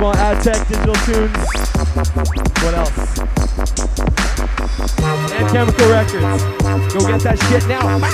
Next Ad Tech Digital Tunes. What else? And Chemical Records. Go get that shit now.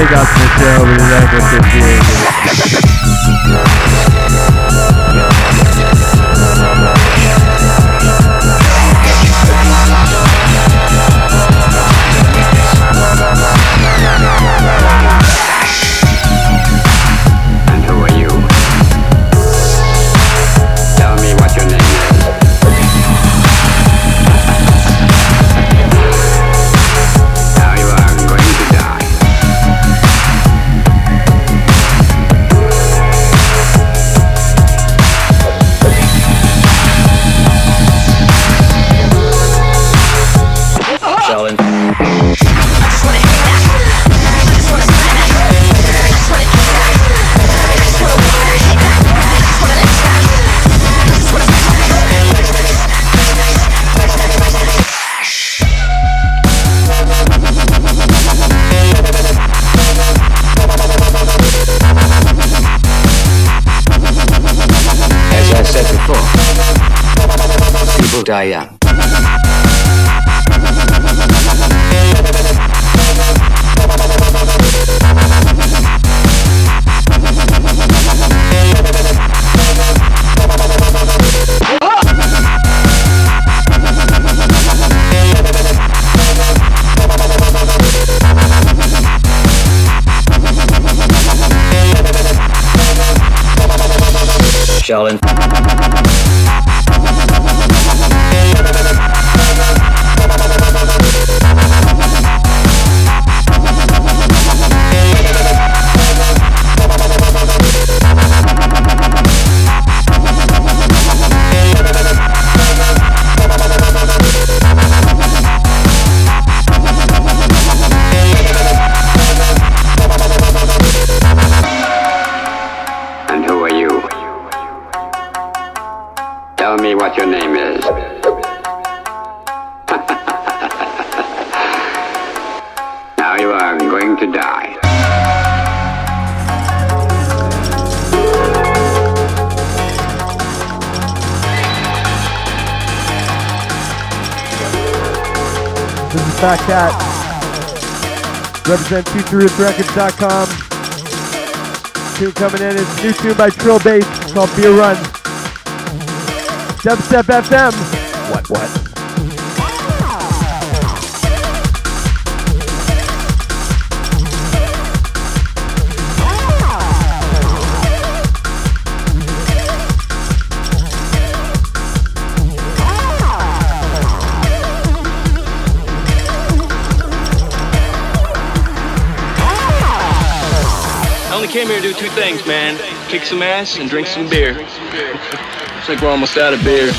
Big up Michelle. With his Angle Fat Cat. Represent FutureRootsRecords.com. Tune coming in is new tune by Trill Bass called Beer Run. Dubstep FM. What, what? Came here to do two things, man. Kick some ass and drink some beer. Looks like we're almost out of beer.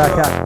By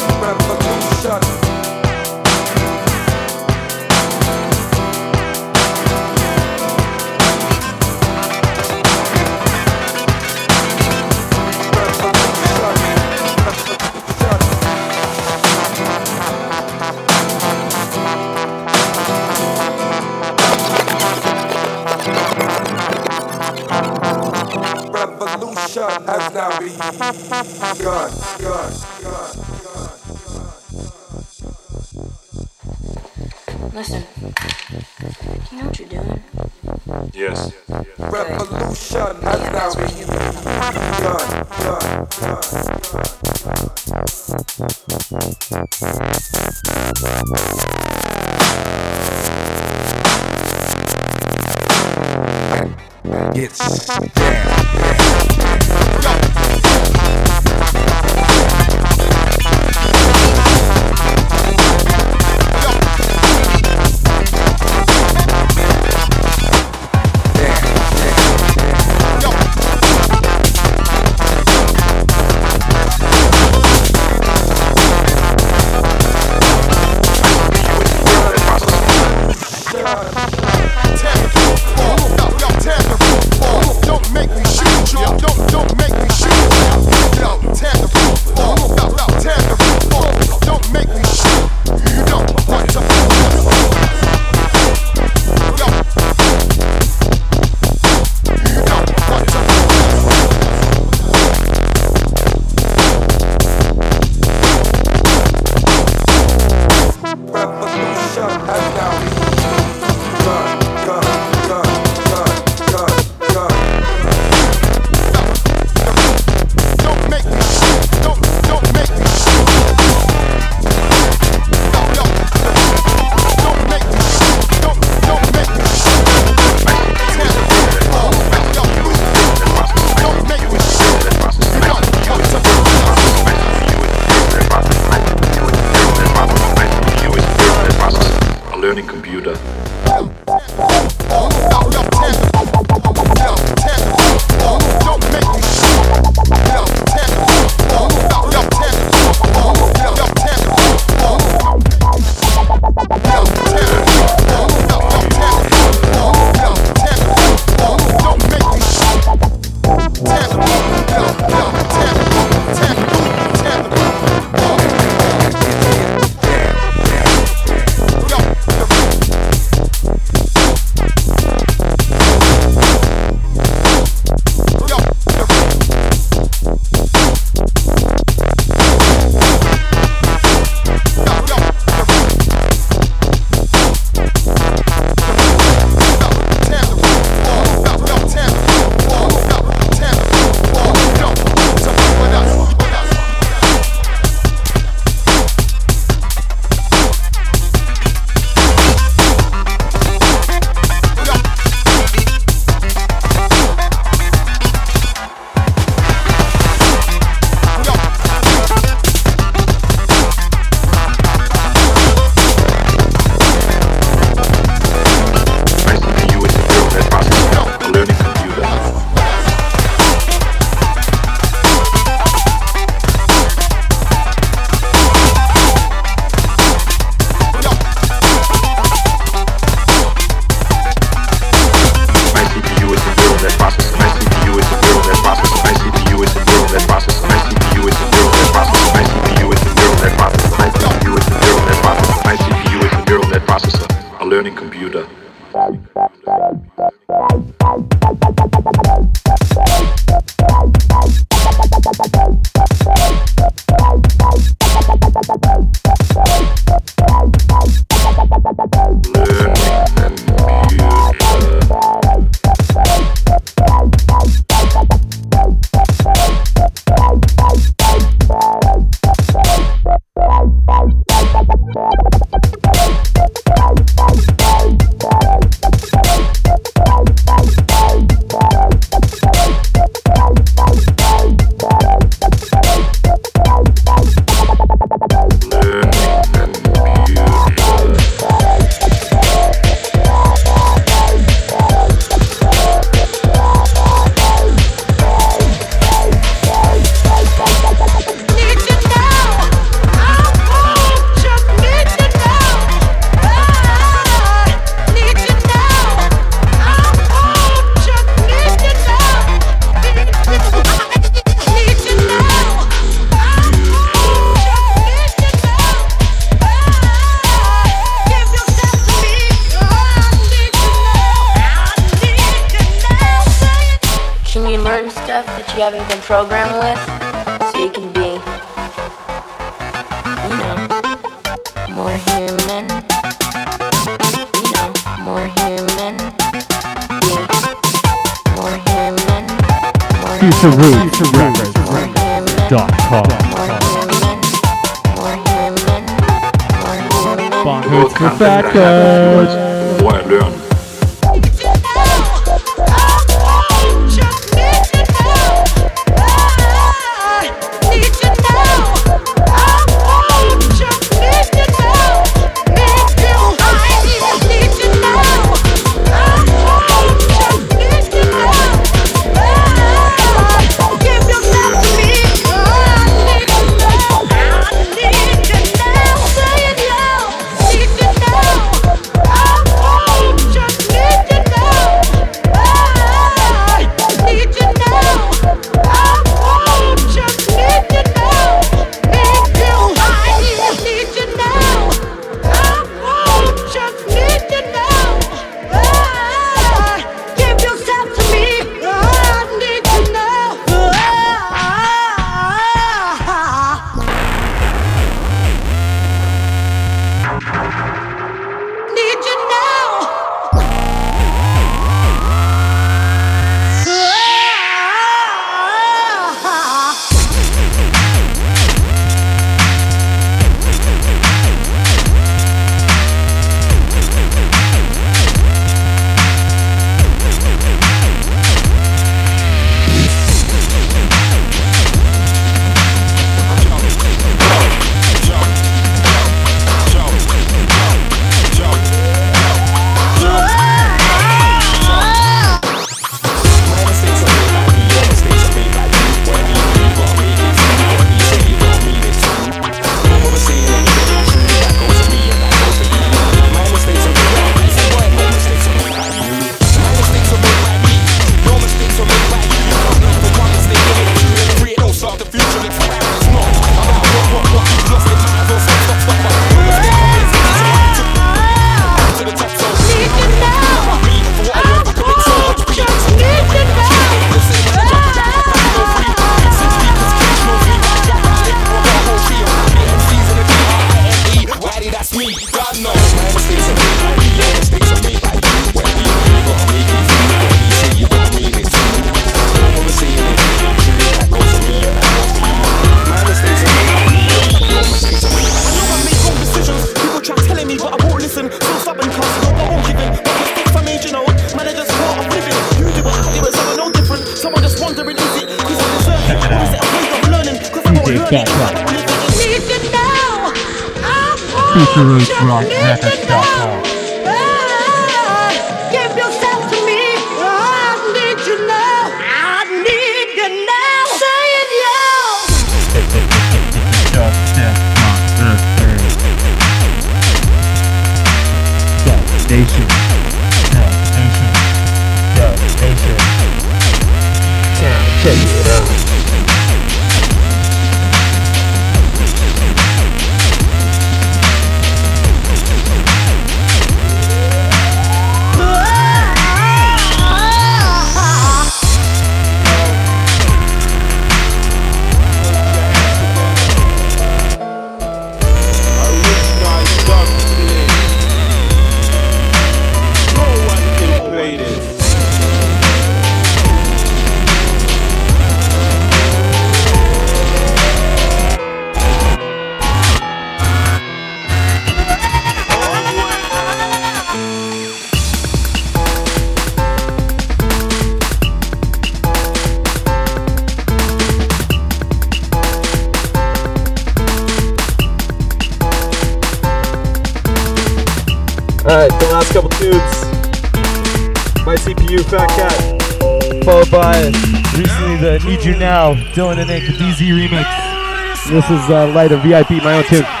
you now, Dylan and Nick, DZ remix. This is uh, Light of VIP, my own tune.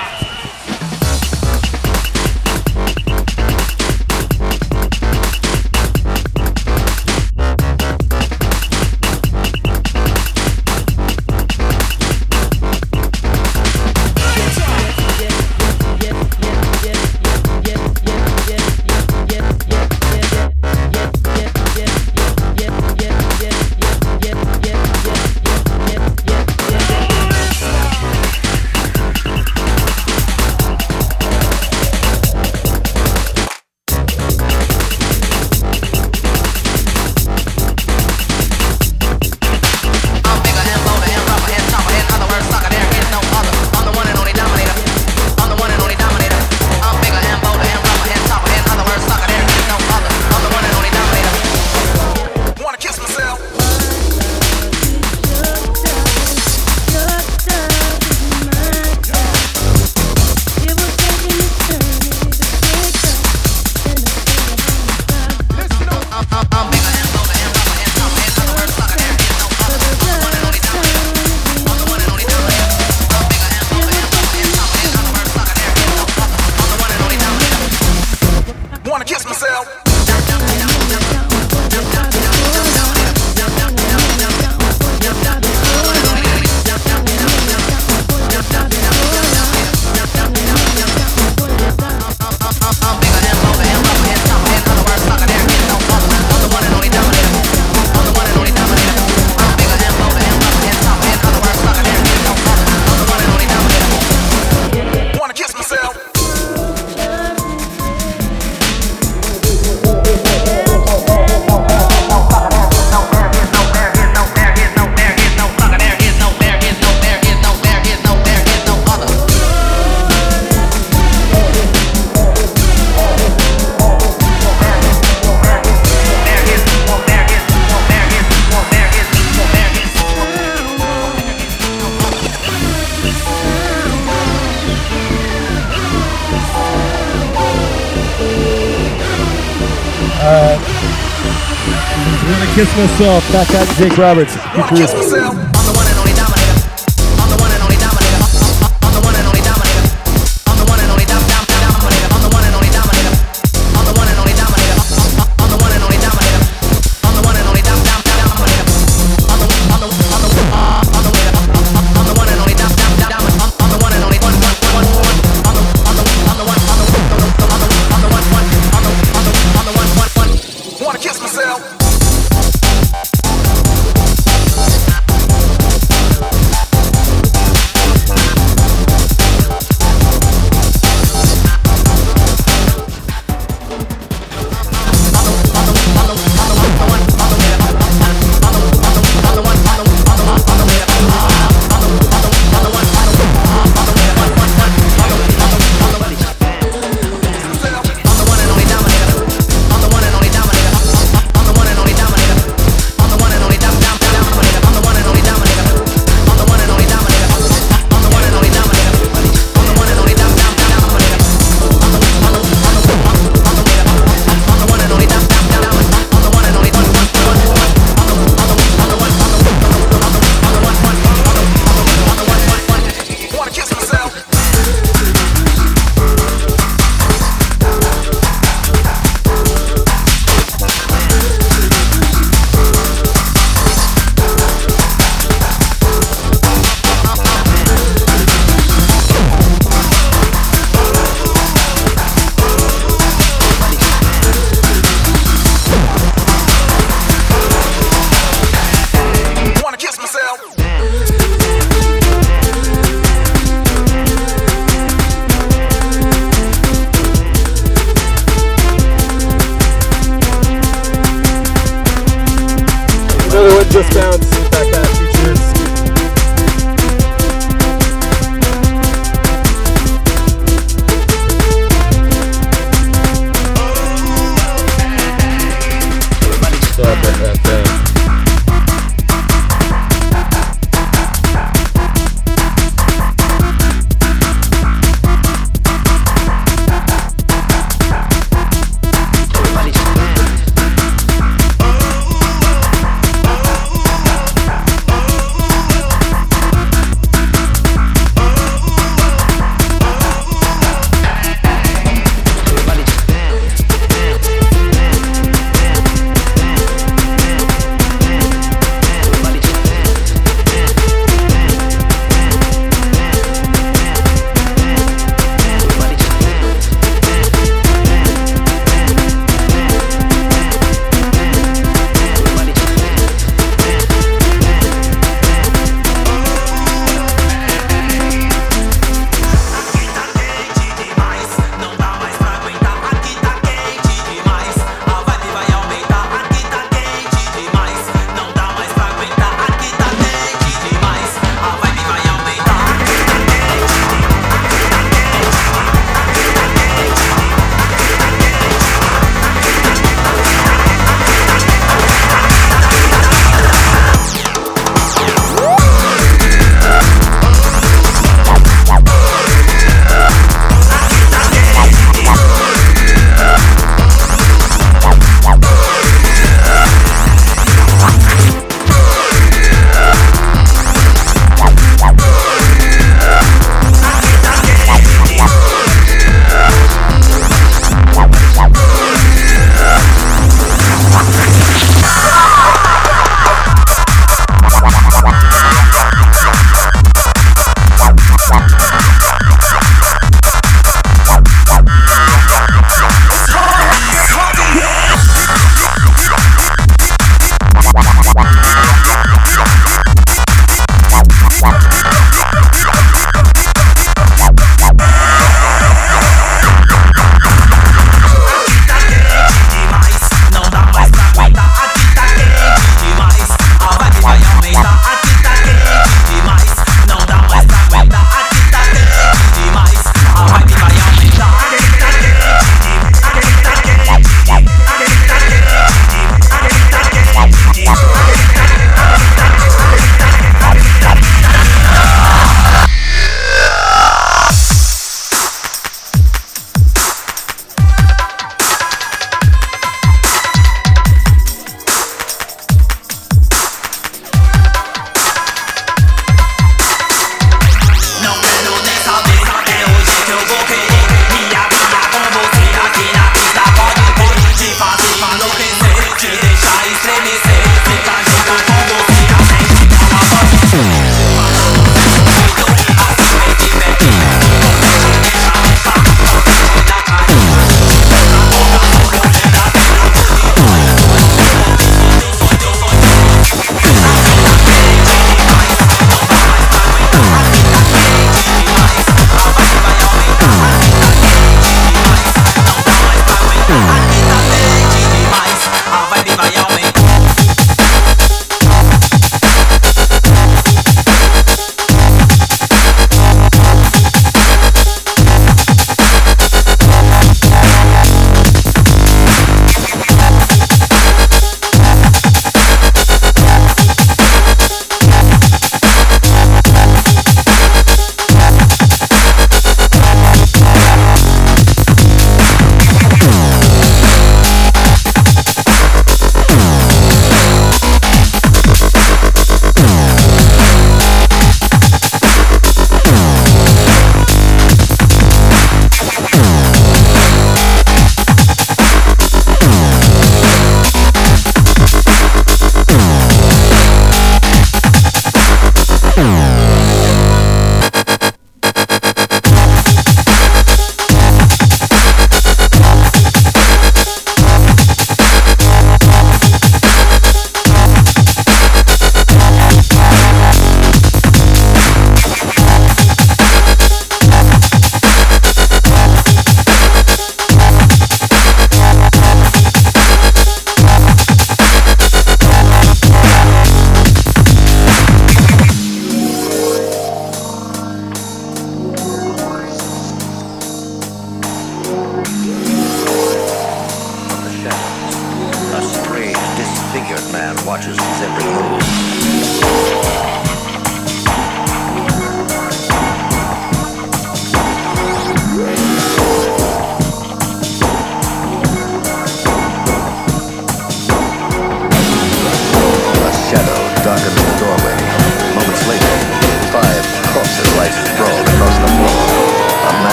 Myself. Back at Jake Roberts. Wanna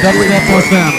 surveys his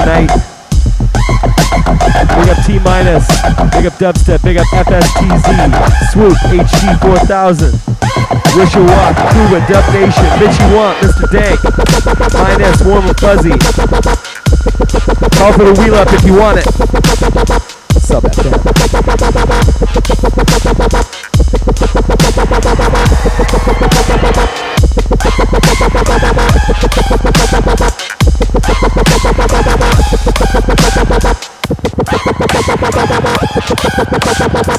tonight. Big up T minus. Big up dubstep. Big up FSTZ. Swoop HD 4000. Wish you walk. With Dub Nation. Mitchy Want. Mr. Dank. Minus. Warm and fuzzy. Call for the wheel up if you want it. Sub. You when you.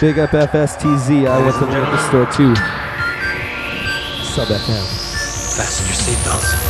Big up FSTZ. I went to the store too. Sub FM. Fasten your seatbelts.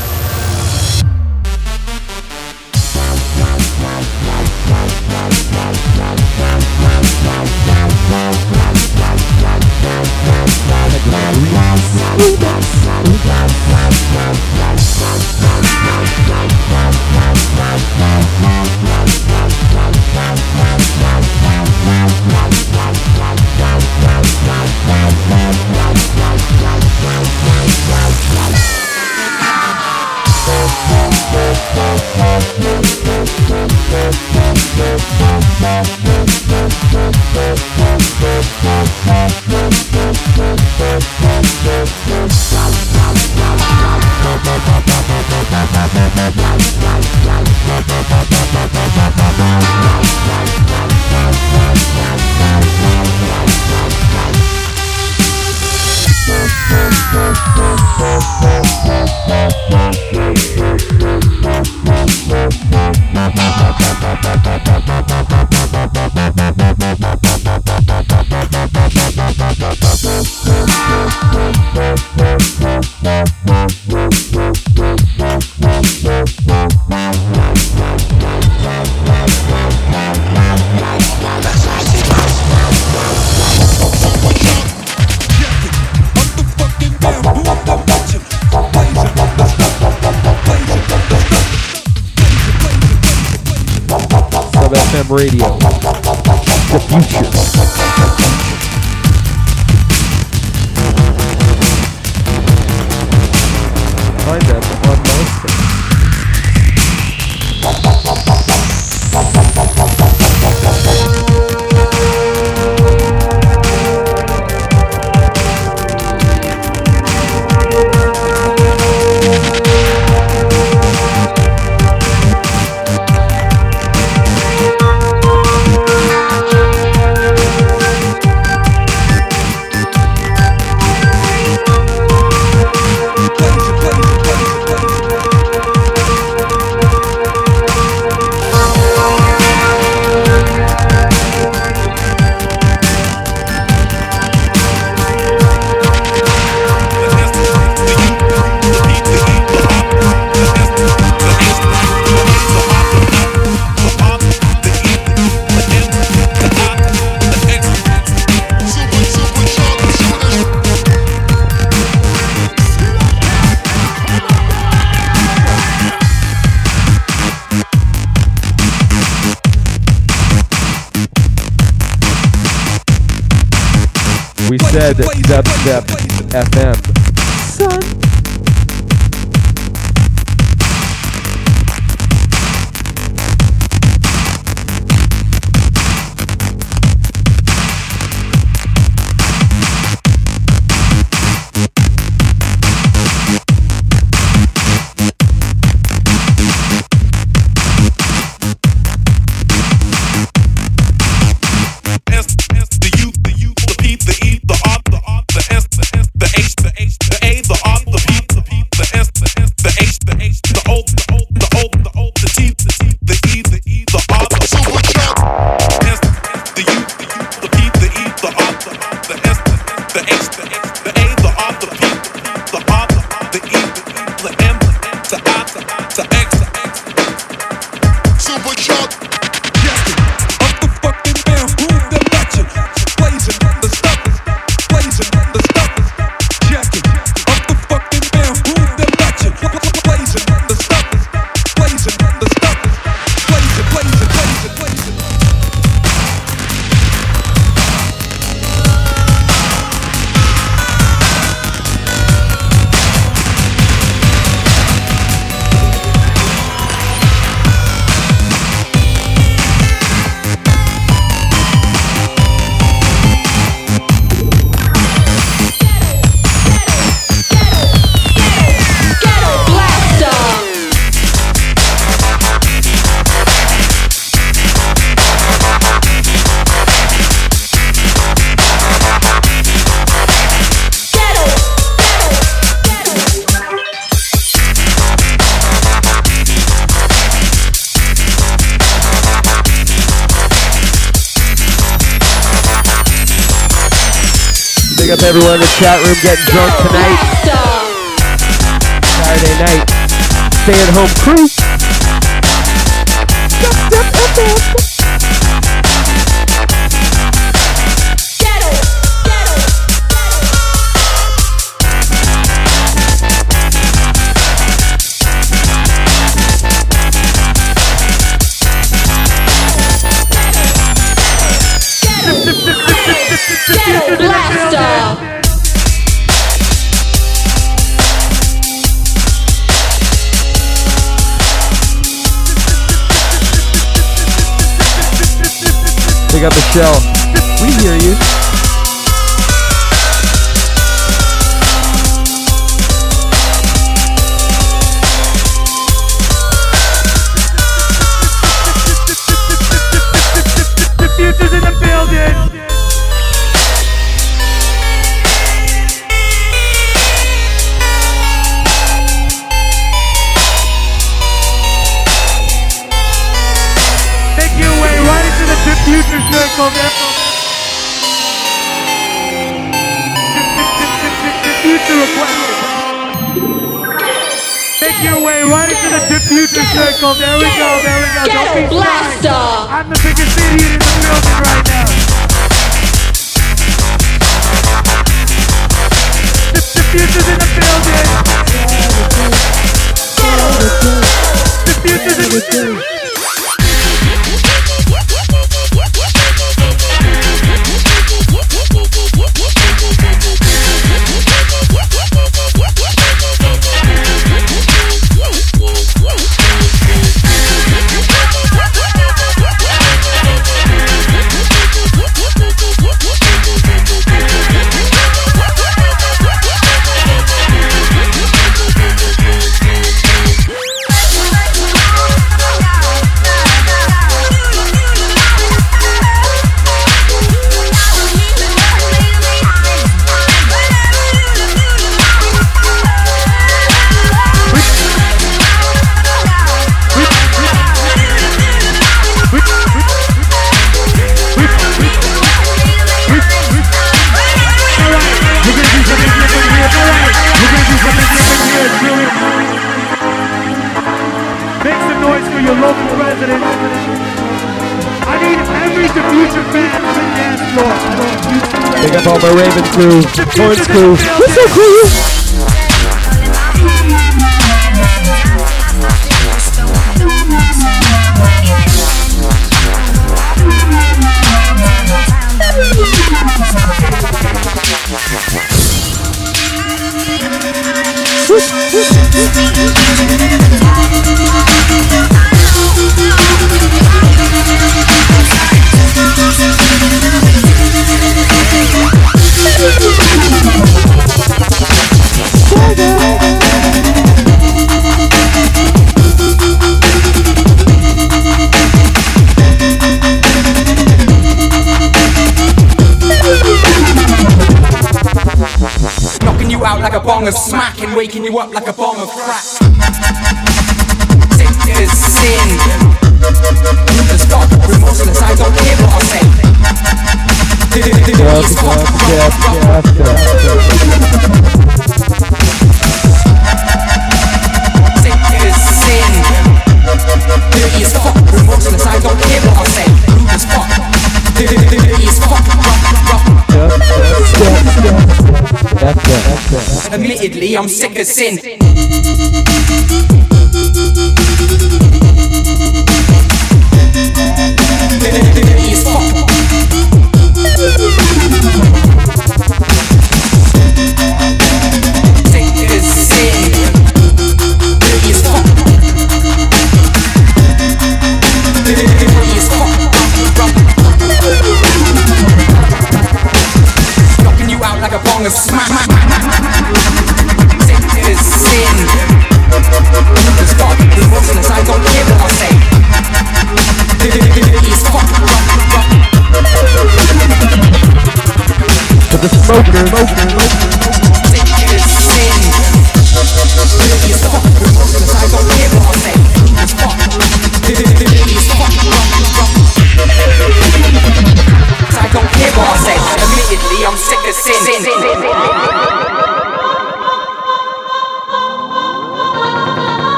Big up everyone in the chat room getting drunk tonight. Saturday night. Stay at home crew. Big up Michelle. We hear you. Circle. There we go, there we go. Don't be. Blaster. I'm the biggest idiot in the building right now. The, the future's in the building. The future's in the building. Big up all my Raven crew. Horns crew. What's up, crew? Smack and waking you up like a bomb of crack. Sick as sin. Ruthless fuck, remorseless, I don't care what I say. Dirty as fuck, Sick Admittedly, I'm sick of sin.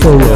Solo.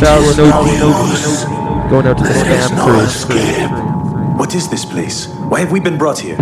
Going out to the spam crew. What is this place? Why have we been brought here?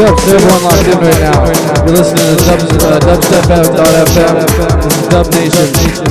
big ups to everyone locked in right now. You're listening to uh, dubstep.fm. Dub this is Dub Nation.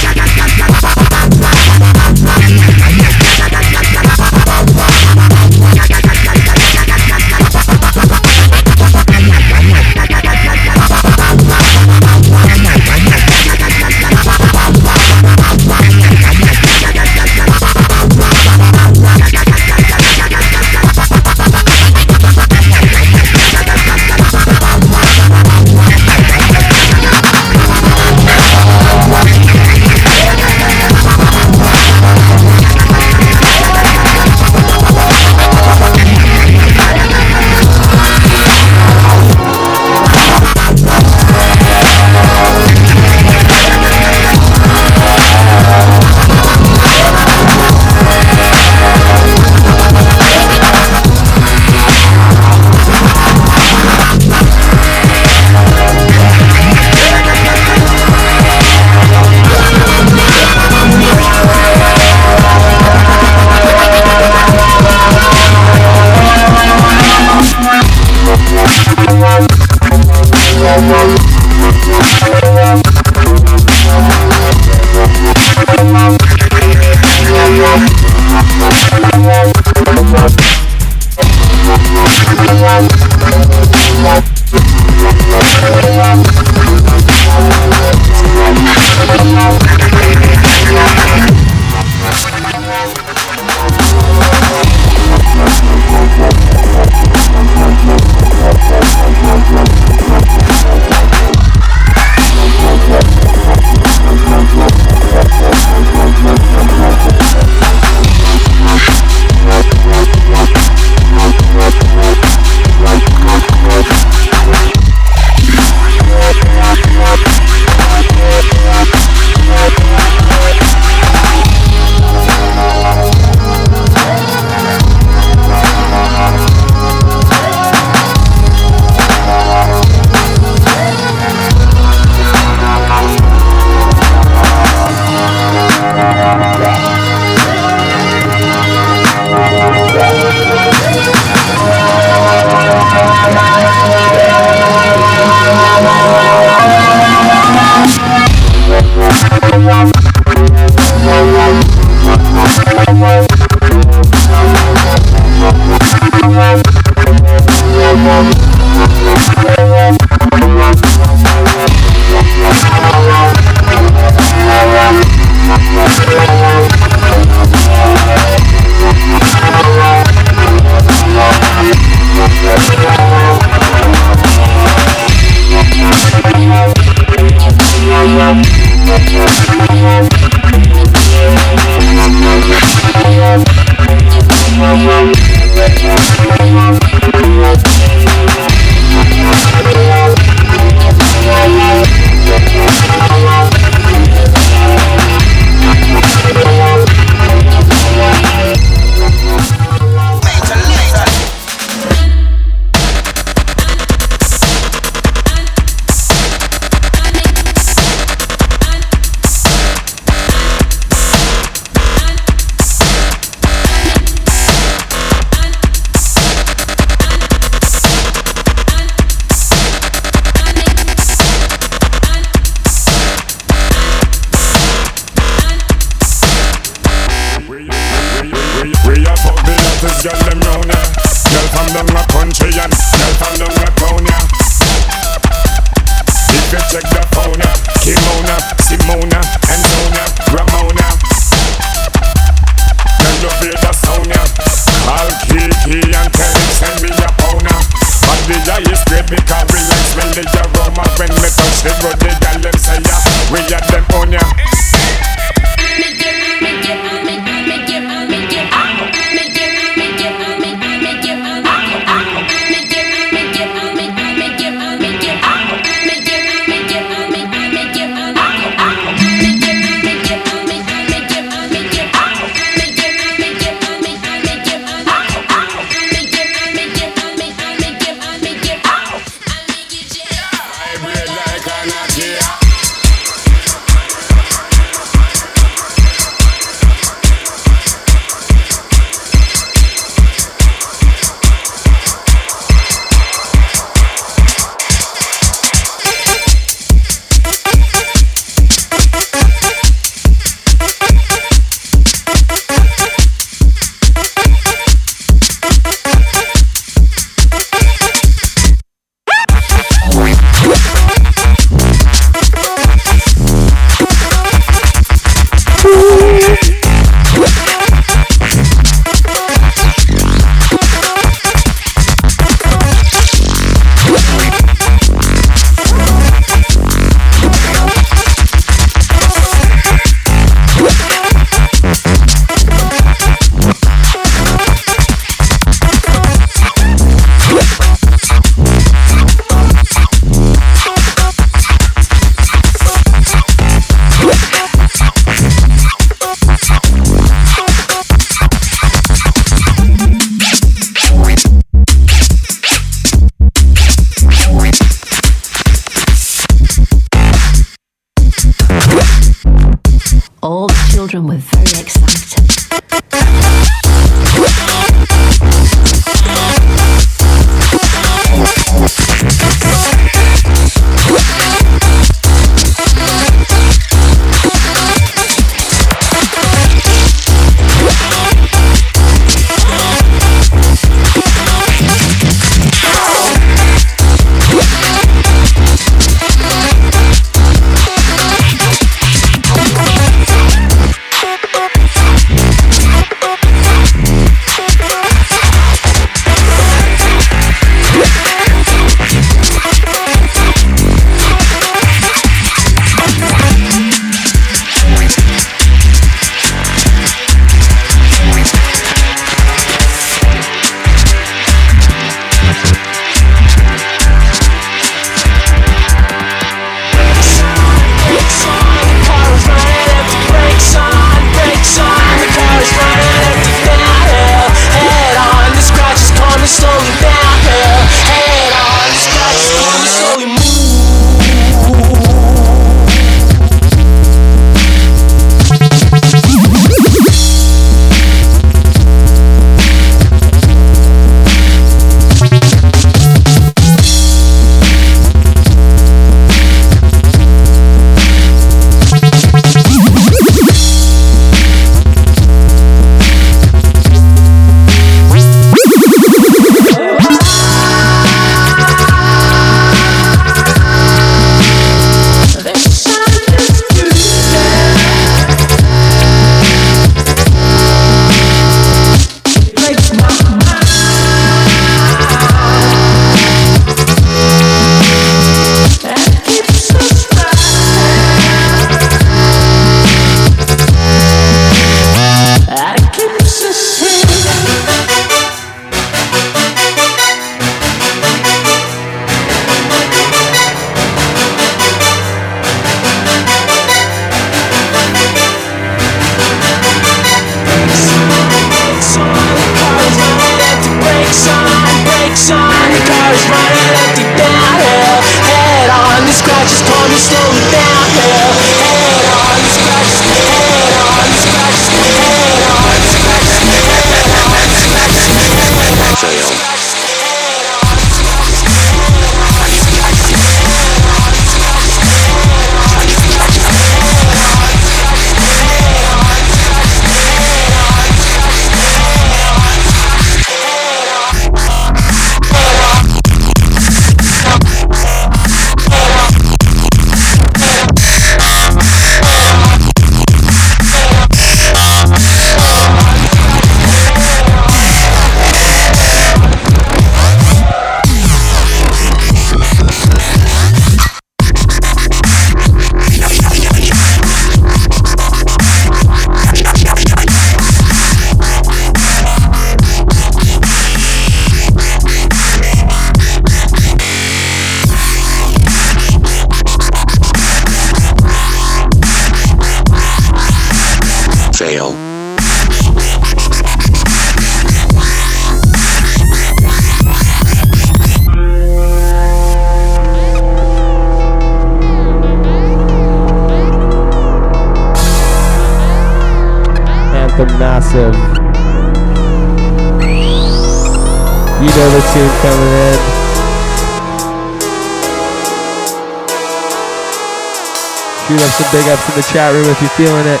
In the chat room if you're feeling it.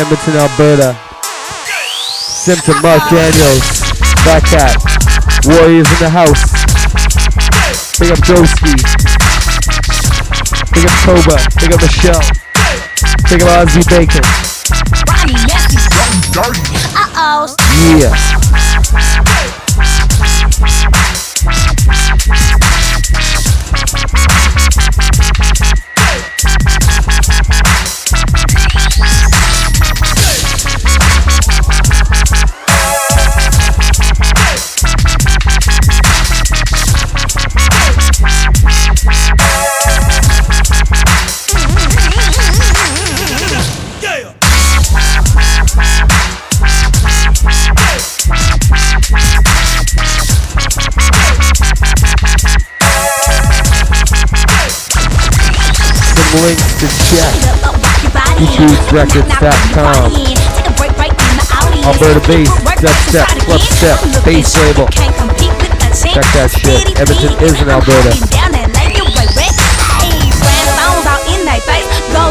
Edmonton, Alberta. Symptom, Mark Daniels, Black Cat, Warriors in the house. Big up Broski. Big up Koba. Big up Michelle. Big up Ozzy Bacon. Uh-oh. Yeah. FutureRootsRecords.com. Alberta bass, dubstep, clubstep, bass label. Check that shit. Edmonton is in Alberta.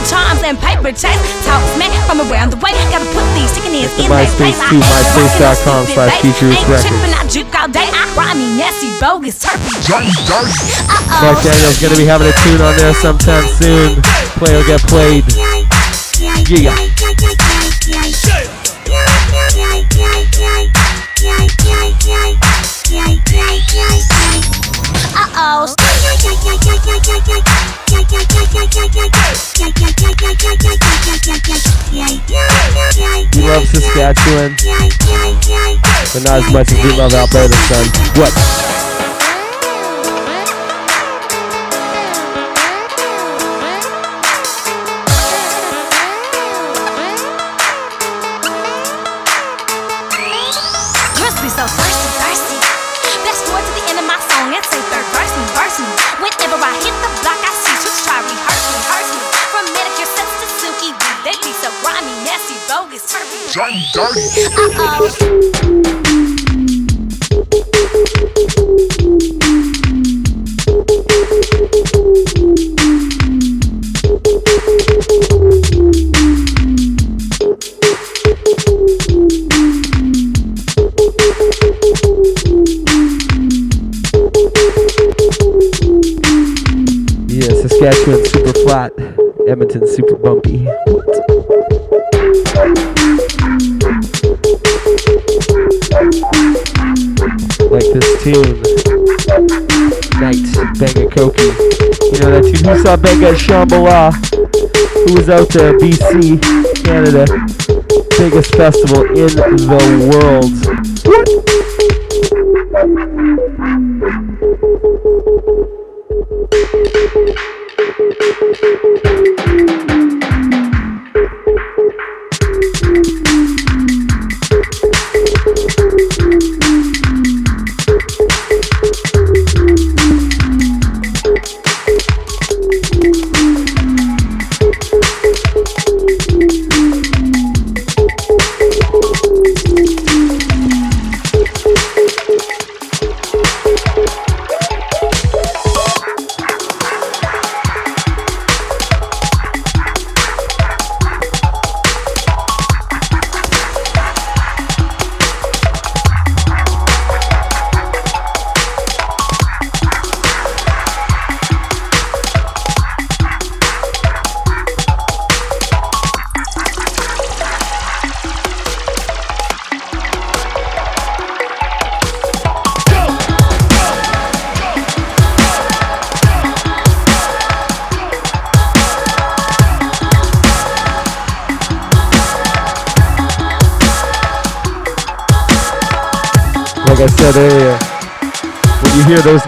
Charms and paper chase. Talk smack from around the way. Gotta put these chicken ears in their face. MySpace too, myspace.com slash FutureRootsRecords. Trippin', I juke all day. I grimy, nasty, bogus, turkey. Mark Daniels gonna be having a tune on there sometime soon. Play will get played. Yeah. Uh-oh. We love Saskatchewan, but not as much as we love Alberta, son. What? Turkey. Uh-oh. Tune, Night Benga Coki. You know that tune? Who saw Benga Shambhala? Who was out there? BC, Canada. Biggest festival in the world.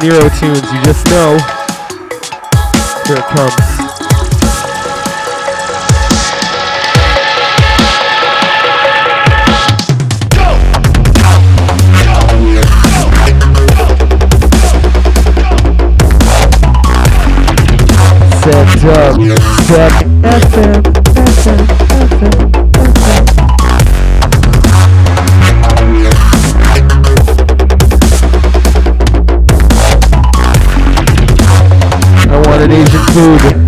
Nero tunes, you just know. Here it comes. Set up, set FM, Dude.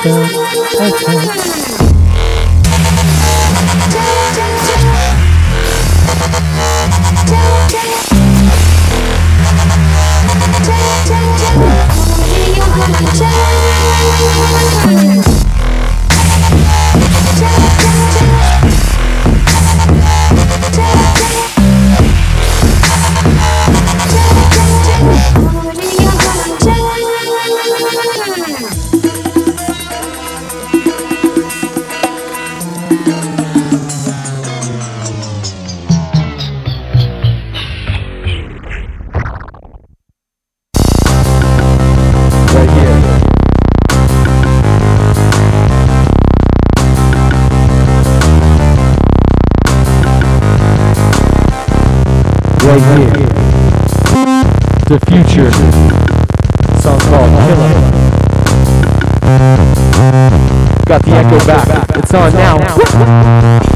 Pascal FM. On now. West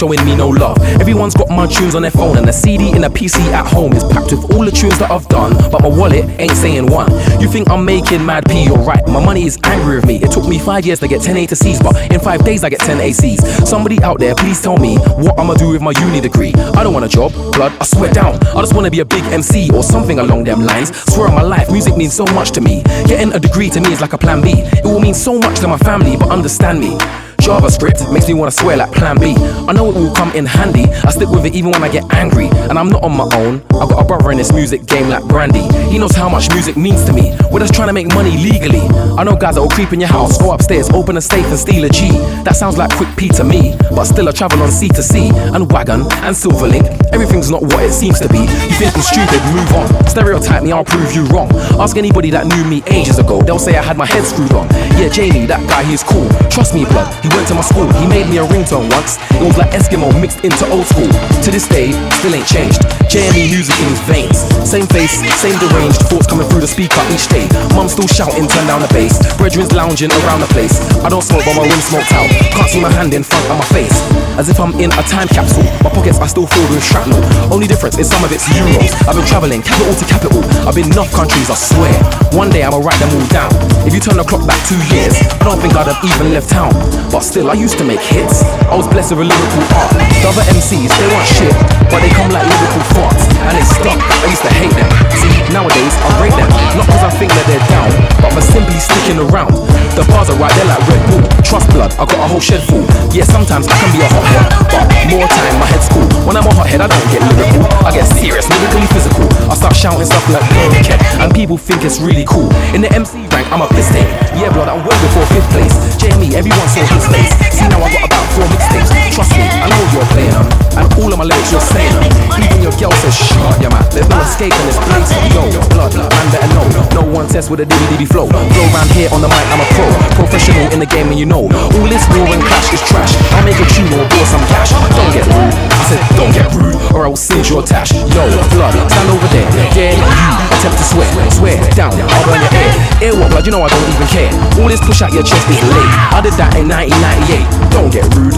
showing me no love. Everyone's got my tunes on their phone, and a CD in a PC at home is packed with all the tunes that I've done, but my wallet ain't saying one. You think I'm making mad P? You're right. My money is angry with me. It took me five years to get 10 A to C's, but in five days I get 10 ACs. Somebody out there, please tell me what I'ma do with my uni degree. I don't want a job, blood. I swear down. I just wanna be a big MC or something along them lines. Swear on my life, music means so much to me. Getting a degree to me is like a plan B. It will mean so much to my family, but understand me. JavaScript makes me wanna swear like plan B. I know it will come in handy. I stick with it even when I get angry. And I'm not on my own. I got a brother in this music game like Brandy. He knows how much music means to me. We're just trying to make money legally. I know guys that will creep in your house, go upstairs, open a safe and steal a G. That sounds like quick P to me. But still I travel on C to C and wagon and Silverlink. Everything's not what it seems to be. You think I'm stupid, move on. Stereotype me, I'll prove you wrong. Ask anybody that knew me ages ago. They'll say I had my head screwed on. Yeah, Jamie, that guy, he's cool. Trust me, blood. He went to my school. He made me a ringtone once. It was like Eskimo mixed into old school. To this day, still ain't changed. JME music in his veins. Same face, same deranged thoughts coming through the speaker each day. Mum still shouting, turn down the bass. Brethren's lounging around the place. I don't smoke, but my room smoked out. Can't see my hand in front of my face. As if I'm in a time capsule. My pockets are still filled with shrapnel. Only difference is some of it's euros. I've been traveling capital to capital. I've been enough countries, I swear. One day I'ma write them all down. If you turn the clock back two years, I don't think I'd have even left town. But still, I used to make hits. I was blessed with a lyrical art. The other MCs, they want shit, but they come like lyrical farts. And they stuck. I used to hate them. See, nowadays I rate them. Not because I think that they're down, but for simply sticking around. The bars are right, they're like Red Bull. Trust blood, I got a whole shed full. Yeah, sometimes I can be a hothead, but more time my head's cool. When I'm a hothead, I don't get lyrical. I get serious, lyrically physical. I start shouting stuff like Cat, and people think it's really cool. In the MC rank, I'm a piss. Yeah, blood, I'm way before fifth place. Jamie, everyone saw his See now I got about four mixtapes. Trust me, I know you're playing them, and all of my lyrics you're saying them. Even your girl says shut yeah man. There's no escaping this place. Yo, blood, man better know. No one test with a diddy flow. Go round here on the mic, I'm a pro, professional in the game, and you know all this war and clash is trash. I'll make a tune or draw some cash. Don't get rude. I said don't get rude, or I will singe your tash. Yo, blood, stand over there. Yeah, you attempt to swear, swear down. I'll burn your ear. Ear what, blood? You know I don't even care. All this push out your chest is late. I did that in 1998. Don't get rude.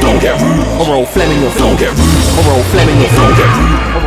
Don't get rude. Or I'll your. Don't get rude. Or I'll your. Don't get rude.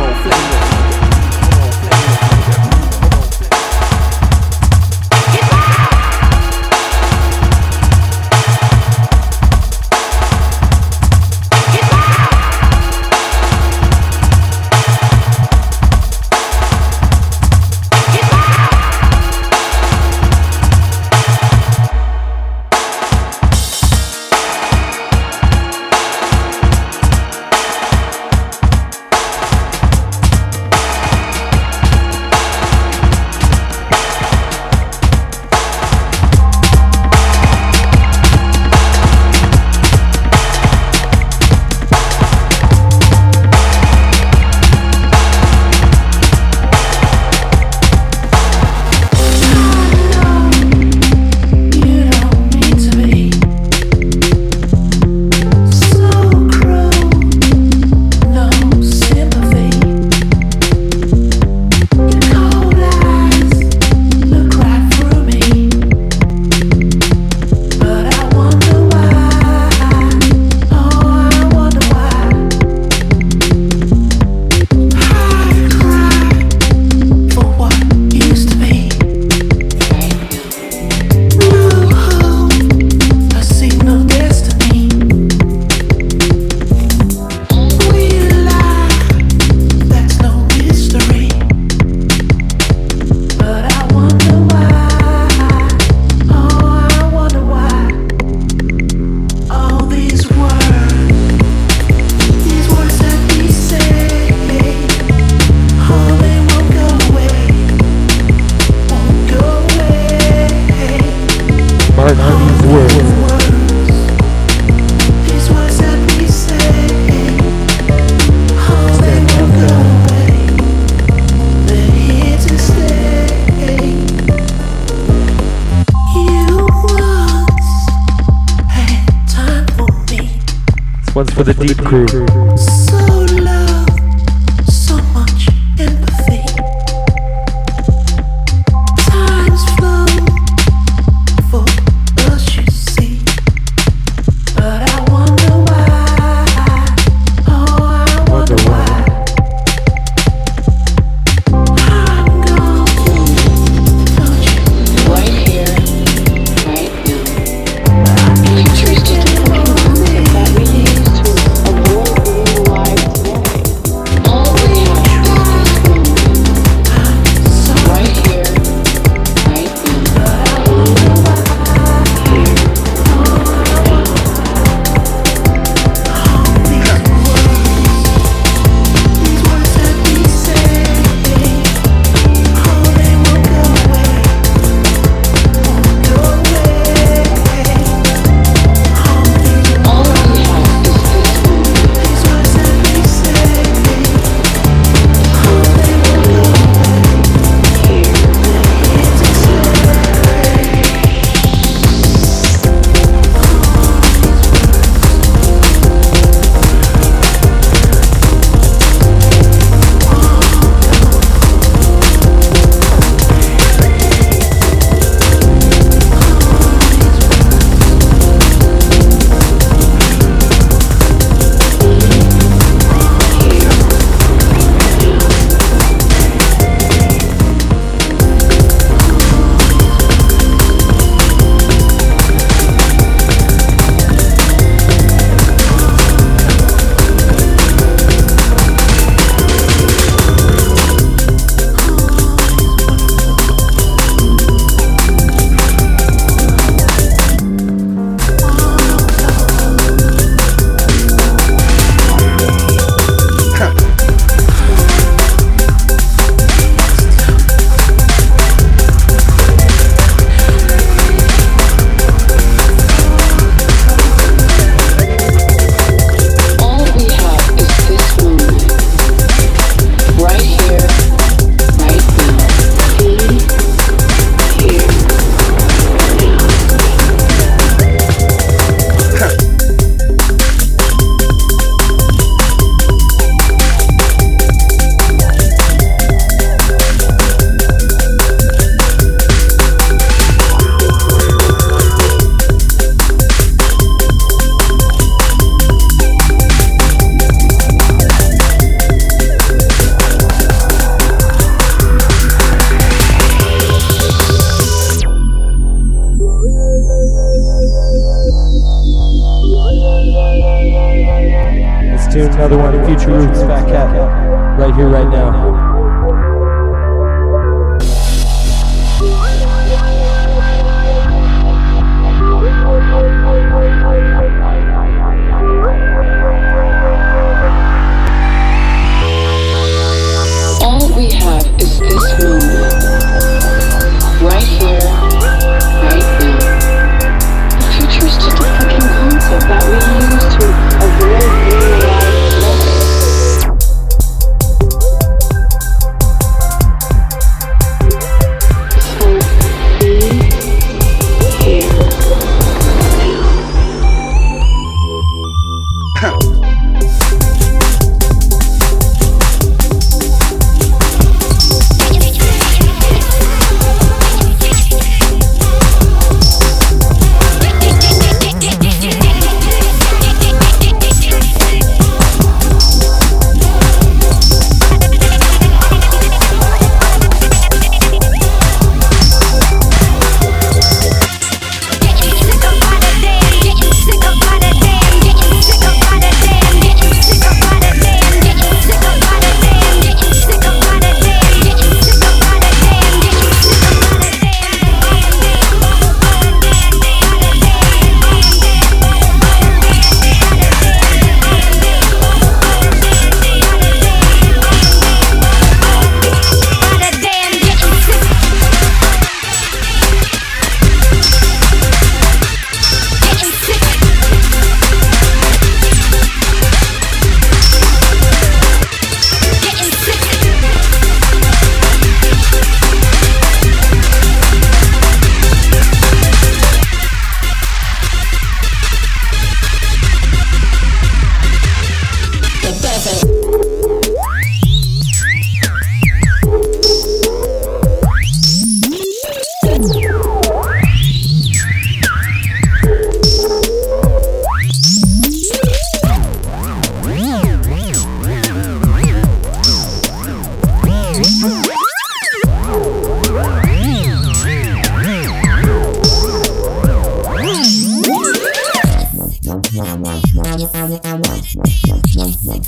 One's for the deep crew.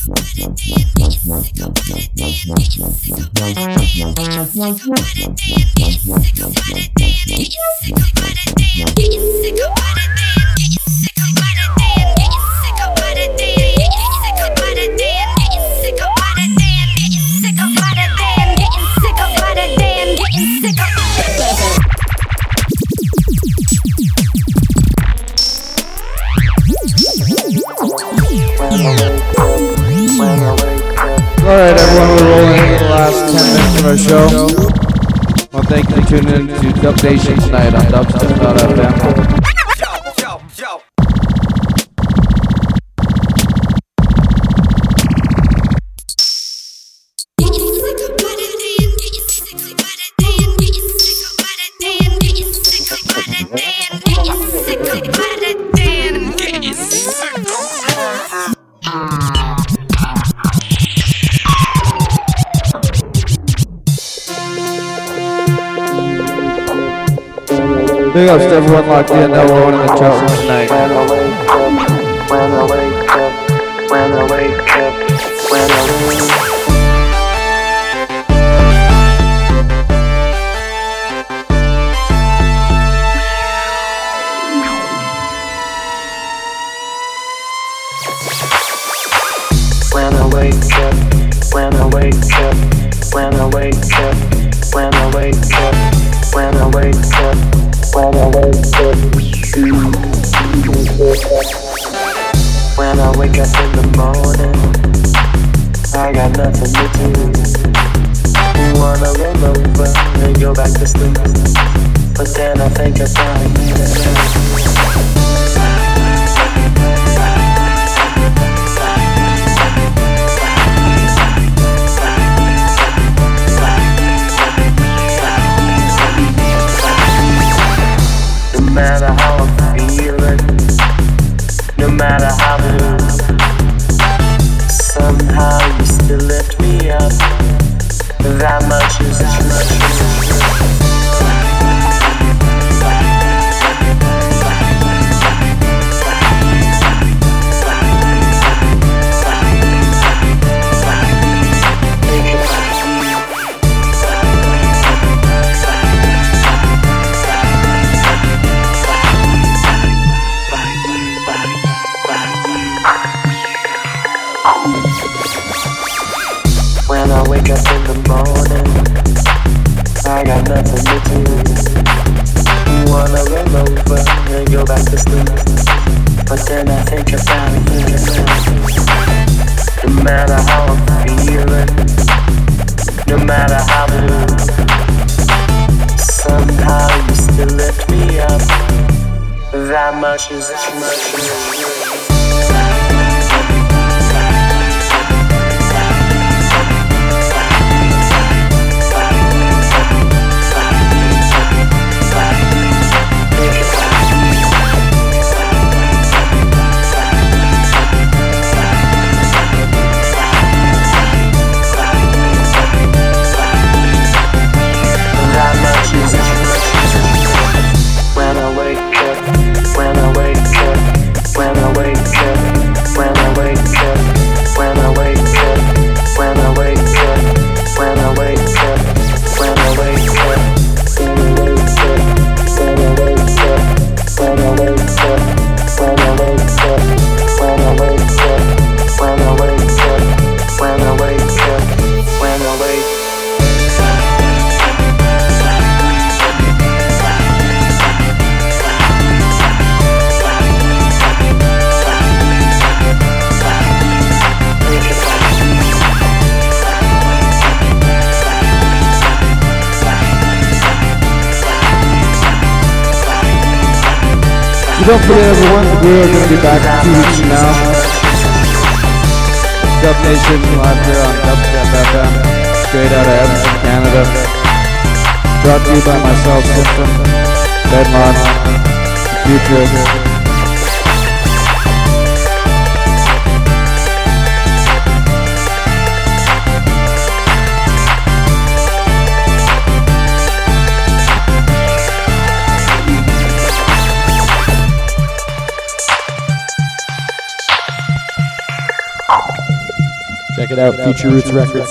Get your sick of it, get your sick of it, get your sick of it, get your sick of it, Stations Schneider.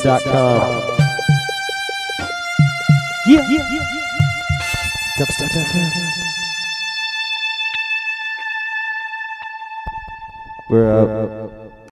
Out,